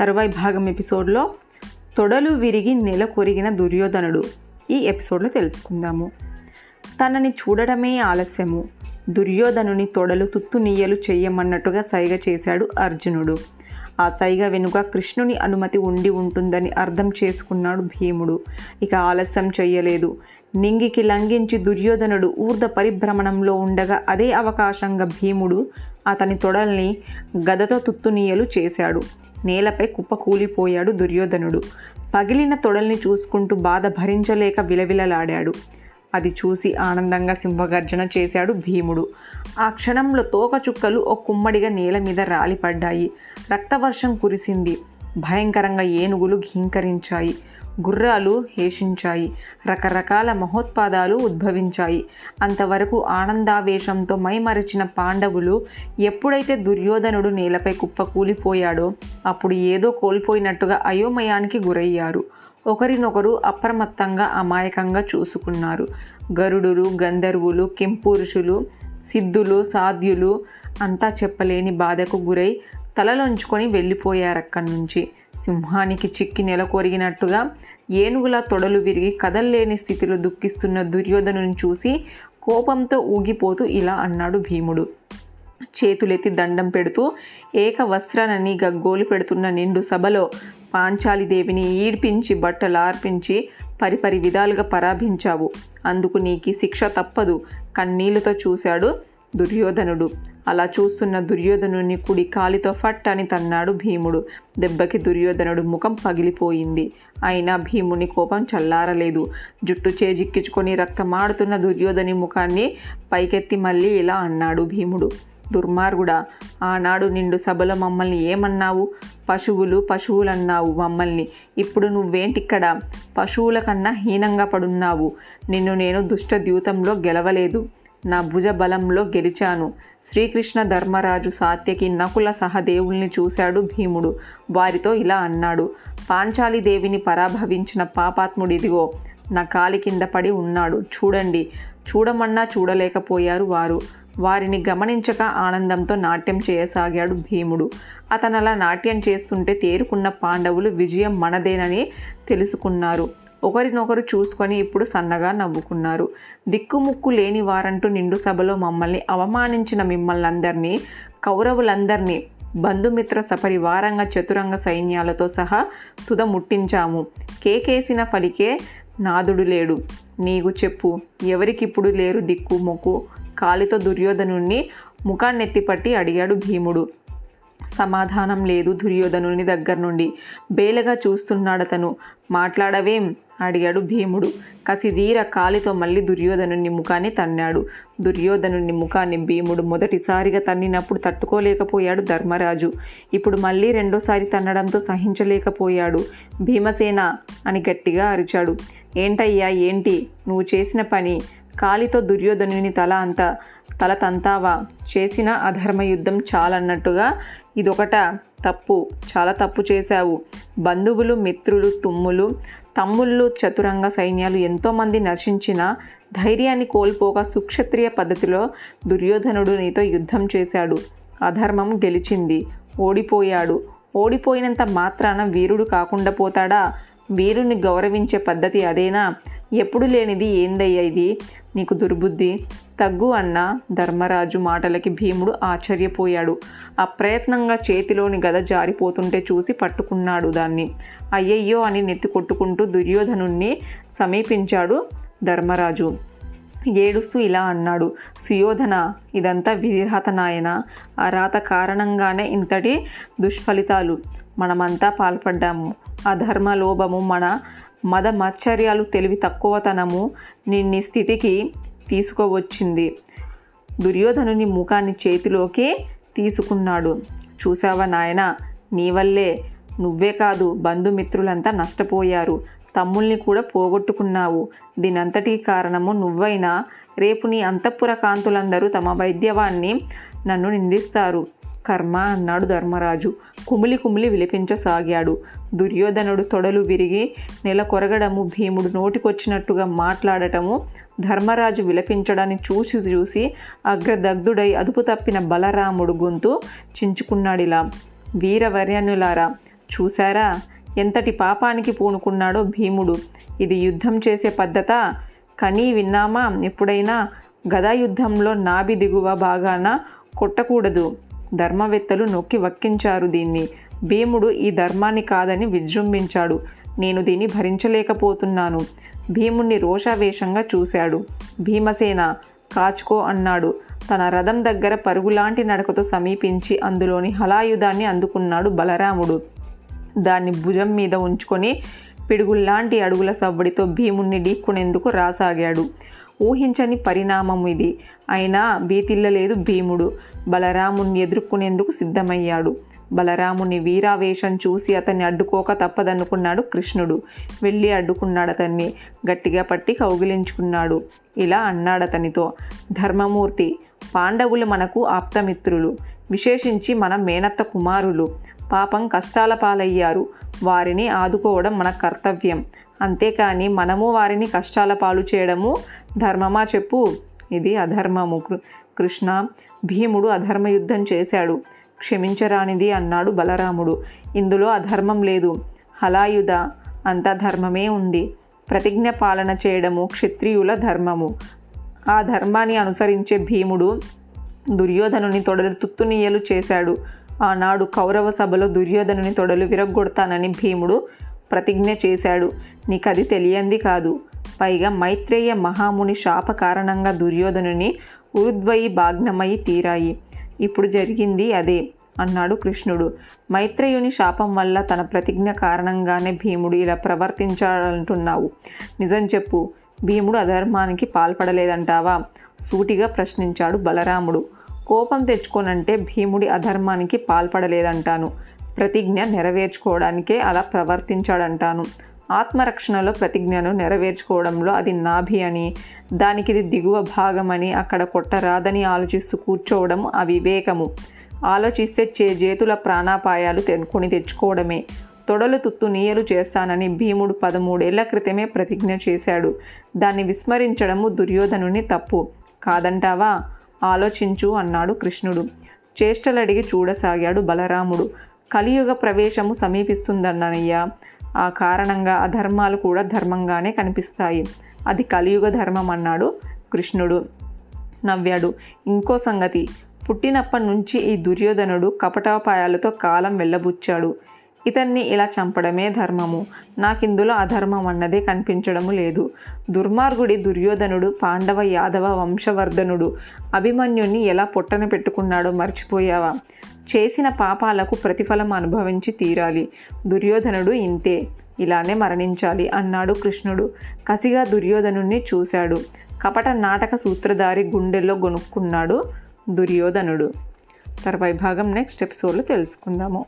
తరువాయి భాగం ఎపిసోడ్లో తొడలు విరిగి నెల కొరిగిన దుర్యోధనుడు. ఈ ఎపిసోడ్లో తెలుసుకుందాము. తనని చూడడమే ఆలస్యము. దుర్యోధనుని తొడలు తుత్తునీయలు చెయ్యమన్నట్టుగా సైగ చేశాడు అర్జునుడు. ఆ సైగ వెనుక కృష్ణుని అనుమతి ఉండి ఉంటుందని అర్థం చేసుకున్నాడు భీముడు. ఇక ఆలస్యం చెయ్యలేదు. నింగికి లంఘించి దుర్యోధనుడు ఊర్ధ పరిభ్రమణంలో ఉండగా అదే అవకాశంగా భీముడు అతని తొడల్ని గదతో తుత్తునీయలు చేశాడు. నేలపై కుప్పకూలిపోయాడు దుర్యోధనుడు. పగిలిన తొడల్ని చూసుకుంటూ బాధ భరించలేక విలవిలలాడాడు. అది చూసి ఆనందంగా సింహగర్జన చేశాడు భీముడు. ఆ క్షణంలో తోక చుక్కలు ఓ కుమ్మడిగా నేల మీద రాలిపడ్డాయి. రక్తవర్షం కురిసింది. భయంకరంగా ఏనుగులు ఘీంకరించాయి. గుర్రాలు హేషించాయి. రకరకాల మహోత్పాదాలు ఉద్భవించాయి. అంతవరకు ఆనందావేశంతో మైమరచిన పాండవులు ఎప్పుడైతే దుర్యోధనుడు నేలపై కుప్పకూలిపోయాడో అప్పుడు ఏదో కోల్పోయినట్టుగా అయోమయానికి గురయ్యారు. ఒకరినొకరు అప్రమత్తంగా అమాయకంగా చూసుకున్నారు. గరుడులు గంధర్వులు కెంపురుషులు సిద్ధులు సాధ్యులు అంతా చెప్పలేని బాధకు గురై తలలొంచుకొని వెళ్ళిపోయారక్కడి నుంచి. సింహానికి చిక్కి నెలకొరిగినట్టుగా ఏనుగుల తొడలు విరిగి కదల్లేని స్థితిలో దుఃఖిస్తున్న దుర్యోధనుని చూసి కోపంతో ఊగిపోతూ ఇలా అన్నాడు భీముడు. చేతులెత్తి దండం పెడుతూ ఏకవస్త్రనని గగ్గోలు పెడుతున్న నిండు సభలో పాంచాలిదేవిని ఈడ్పించి బట్టలార్పించి పరిపరి విధాలుగా పరాభించావు. అందుకు నీకు శిక్ష తప్పదు కన్నీళ్ళతో చూశాడు దుర్యోధనుడు. అలా చూస్తున్న దుర్యోధనుని కుడి కాలితో ఫట్ అని తన్నాడు భీముడు. దెబ్బకి దుర్యోధనుడు ముఖం పగిలిపోయింది. అయినా భీముని కోపం చల్లారలేదు. జుట్టు చేజిక్కించుకొని రక్తమాడుతున్న దుర్యోధని ముఖాన్ని పైకెత్తి మళ్ళీ ఇలా అన్నాడు భీముడు. దుర్మార్గుడా ఆనాడు నిండు సభలో మమ్మల్ని ఏమన్నావు? పశువులు పశువులన్నావు మమ్మల్ని. ఇప్పుడు నువ్వేంటిక్కడ? పశువుల కన్నా హీనంగా పడున్నావు. నిన్ను నేను దుష్ట ద్యూతంలో గెలవలేదు. నా భుజ బలంలో గెలిచాను. శ్రీకృష్ణ ధర్మరాజు సాత్యకి నకుల సహదేవుల్ని చూశాడు భీముడు. వారితో ఇలా అన్నాడు పాంచాలి దేవిని పరాభవించిన పాపాత్ముడిదిగో నా కాలి కింద పడి ఉన్నాడు. చూడండి చూడమన్నా చూడలేకపోయారు వారు. వారిని గమనించక ఆనందంతో నాట్యం చేయసాగాడు భీముడు. అతను అలా నాట్యం చేస్తుంటే తేరుకున్న పాండవులు విజయం మనదేనని తెలుసుకున్నారు. ఒకరినొకరు చూసుకొని ఇప్పుడు సన్నగా నవ్వుకున్నారు. దిక్కుముక్కు లేని వారంటూ నిండు సభలో మమ్మల్ని అవమానించిన మిమ్మల్ని అందరినీ కౌరవులందరినీ బంధుమిత్ర సపరివారంగా చతురంగ సైన్యాలతో సహా తుదముట్టించాము కేకేసిన ఫలికే నాదుడు లేడు. నీకు చెప్పు ఎవరికిప్పుడు లేరు దిక్కు మొక్కు కాలితో దుర్యోధను ముఖాన్నెత్తిపట్టి అడిగాడు భీముడు. సమాధానం లేదు దుర్యోధనుని దగ్గర నుండి. బేలగా చూస్తున్నాడతను. మాట్లాడవేం? అడిగాడు భీముడు. కసిదీర కాలితో మళ్ళీ దుర్యోధనుని ముఖాన్ని తన్నాడు. దుర్యోధనుని ముఖాన్ని భీముడు మొదటిసారిగా తన్నినప్పుడు తట్టుకోలేకపోయాడు ధర్మరాజు. ఇప్పుడు మళ్ళీ రెండోసారి తన్నడంతో సహించలేకపోయాడు. భీమసేన అని గట్టిగా అరిచాడు. ఏంటయ్యా ఏంటి? నువ్వు చేసిన పని? కాలితో దుర్యోధనుని తల అంత తల తంతావా? చేసిన అధర్మ యుద్ధం చాలన్నట్టుగా ఇదొకట తప్పు. చాలా తప్పు చేశావు. బంధువులు మిత్రులు తుమ్ములు తమ్ముళ్ళు చతురంగ సైన్యాలు ఎంతోమంది నశించిన ధైర్యాన్ని కోల్పోక సుక్షత్రియ పద్ధతిలో దుర్యోధనుడు నీతో యుద్ధం చేశాడు. అధర్మం గెలిచింది. ఓడిపోయాడు. ఓడిపోయినంత మాత్రాన వీరుడు కాకుండా పోతాడా? వీరుని గౌరవించే పద్ధతి అదేనా? ఎప్పుడు లేనిది ఏందయ్యా ఇది? నీకు దుర్బుద్ధి? తగ్గు అన్న ధర్మరాజు మాటలకి భీముడు ఆశ్చర్యపోయాడు. అప్రయత్నంగా చేతిలోని గద జారిపోతుంటే చూసి పట్టుకున్నాడు దాన్ని. అయ్యయ్యో అని నెత్తి కొట్టుకుంటూ దుర్యోధనుణ్ణి సమీపించాడు ధర్మరాజు. ఏడుస్తూ ఇలా అన్నాడు సుయోధన ఇదంతా విధిరాత నాయన. ఆ రాత కారణంగానే ఇంతటి దుష్ఫలితాలు. మనమంతా పాల్పడ్డాము. అధర్మ లోభము మన మద మచ్చర్యాలు తెలివి తక్కువతనము నిన్ని స్థితికి తీసుకువచ్చింది. దుర్యోధనుని ముఖాన్ని చేతిలోకి తీసుకున్నాడు. చూసావా నాయన నీ వల్లే నువ్వే కాదు బంధుమిత్రులంతా నష్టపోయారు. తమ్ముల్ని కూడా పోగొట్టుకున్నావు. దీనంతటి కారణము నువ్వైనా రేపు నీ అంతఃపుర కాంతులందరూ తమ వైద్యవాన్ని నన్ను నిందిస్తారు. కర్మ అన్నాడు ధర్మరాజు. కుమిలి కుమిలి విలిపించసాగాడు. దుర్యోధనుడు తొడలు విరిగి నెల కొరగడము భీముడు నోటికొచ్చినట్టుగా మాట్లాడటము ధర్మరాజు విలపించడాన్ని చూసి చూసి అగ్రదగ్ధుడై అదుపు తప్పిన బలరాముడు గొంతు చించుకున్నాడిలా. వీరవర్యనులారా చూశారా? ఎంతటి పాపానికి పూనుకున్నాడో భీముడు. ఇది యుద్ధం చేసే పద్ధత? కనీ విన్నామా? ఎప్పుడైనా గదా యుద్ధంలో నాభి దిగువ భాగాన కొట్టకూడదు. ధర్మవేత్తలు నొక్కి వక్కించారు దీన్ని. భీముడు ఈ ధర్మాన్ని కాదని విజృంభించాడు. నేను దీన్ని భరించలేకపోతున్నాను. భీముణ్ణి రోషావేషంగా చూశాడు. భీమసేన కాచుకో అన్నాడు. తన రథం దగ్గర పరుగులాంటి నడకతో సమీపించి అందులోని హలాయుధాన్ని అందుకున్నాడు బలరాముడు. దాన్ని భుజం మీద ఉంచుకొని పిడుగుల్లాంటి అడుగుల సవ్వడితో భీముణ్ణి ఢీక్కునేందుకు రాసాగాడు. ఊహించని పరిణామం ఇది. అయినా బీతిల్లలేదు భీముడు. బలరాముణ్ణి ఎదుర్కొనేందుకు సిద్ధమయ్యాడు. బలరాముని వీరావేశం చూసి అతన్ని అడ్డుకోక తప్పదనుకున్నాడు కృష్ణుడు. వెళ్ళి అడ్డుకున్నాడు అతన్ని గట్టిగా పట్టి కౌగిలించుకున్నాడు. ఇలా అన్నాడు అతనితో ధర్మమూర్తి పాండవులు మనకు ఆప్తమిత్రులు. విశేషించి మన మేనత్త కుమారులు. పాపం కష్టాల పాలయ్యారు. వారిని ఆదుకోవడం మన కర్తవ్యం. అంతేకాని మనము వారిని కష్టాల పాలు చేయడము ధర్మమా చెప్పు. ఇది అధర్మము. కృష్ణ భీముడు అధర్మ యుద్ధం చేశాడు. క్షమించరానిది అన్నాడు బలరాముడు. ఇందులో అధర్మం లేదు. హలాయుధ అంతా ధర్మమే ఉంది. ప్రతిజ్ఞ పాలన చేయడము క్షత్రియుల ధర్మము. ఆ ధర్మాన్ని అనుసరించే భీముడు దుర్యోధనుని తొడలు తుత్తునీయలు చేశాడు. ఆనాడు కౌరవ సభలో దుర్యోధనుని తొడలు విరగ్గొడతానని భీముడు ప్రతిజ్ఞ చేశాడు. నీకది తెలియంది కాదు. పైగా మైత్రేయ మహాముని శాప కారణంగా దుర్యోధనుని ఉరుద్వయి భాగ్నమై తీరాయి. ఇప్పుడు జరిగింది అదే అన్నాడు కృష్ణుడు. మైత్రేయుని శాపం వల్ల తన ప్రతిజ్ఞ కారణంగానే భీముడు ఇలా ప్రవర్తించాలంటున్నావు. నిజం చెప్పు భీముడు అధర్మానికి పాల్పడలేదంటావా? సూటిగా ప్రశ్నించాడు బలరాముడు. కోపం తెచ్చుకోనంటే భీముడి అధర్మానికి పాల్పడలేదంటాను. ప్రతిజ్ఞ నెరవేర్చుకోవడానికే అలా ప్రవర్తించాడంటాను. ఆత్మరక్షణలో ప్రతిజ్ఞను నెరవేర్చుకోవడంలో అది నాభి అని దానికి ఇది దిగువ భాగమని అక్కడ కొట్టరాదని ఆలోచిస్తూ కూర్చోవడం అవివేకము. ఆలోచిస్తే చే చేతుల ప్రాణాపాయాలు తెనుకొని తెచ్చుకోవడమే. తొడలు తుత్తు నీయలు చేస్తానని భీముడు పదమూడేళ్ళ క్రితమే ప్రతిజ్ఞ చేశాడు. దాన్ని విస్మరించడము దుర్యోధనుని తప్పు. కాదంటావా? ఆలోచించు అన్నాడు కృష్ణుడు. చేష్టలడిగి చూడసాగాడు బలరాముడు. కలియుగ ప్రవేశము సమీపిస్తుందన్నయ్యా. ఆ కారణంగా అధర్మాలు కూడా ధర్మంగానే కనిపిస్తాయి. అది కలియుగ ధర్మం అన్నాడు కృష్ణుడు. నవ్వాడు. ఇంకో సంగతి. పుట్టినప్పటి నుంచి ఈ దుర్యోధనుడు కపటాపాయాలతో కాలం వెళ్ళబుచ్చాడు. ఇతన్ని ఇలా చంపడమే ధర్మము. నాకిందులో అధర్మం అన్నదే కనిపించడము లేదు. దుర్మార్గుడి దుర్యోధనుడు పాండవ యాదవ వంశవర్ధనుడు అభిమన్యుని ఎలా పొట్టన పెట్టుకున్నాడో మర్చిపోయావా? చేసిన పాపాలకు ప్రతిఫలం అనుభవించి తీరాలి. దుర్యోధనుడు ఇంతే. ఇలానే మరణించాలి అన్నాడు కృష్ణుడు. కసిగా దుర్యోధనుణ్ణి చూశాడు. కపట నాటక సూత్రధారి గుండెల్లో గొనుక్కున్నాడు దుర్యోధనుడు. తర్వాయి భాగం నెక్స్ట్ ఎపిసోడ్లో తెలుసుకుందాము.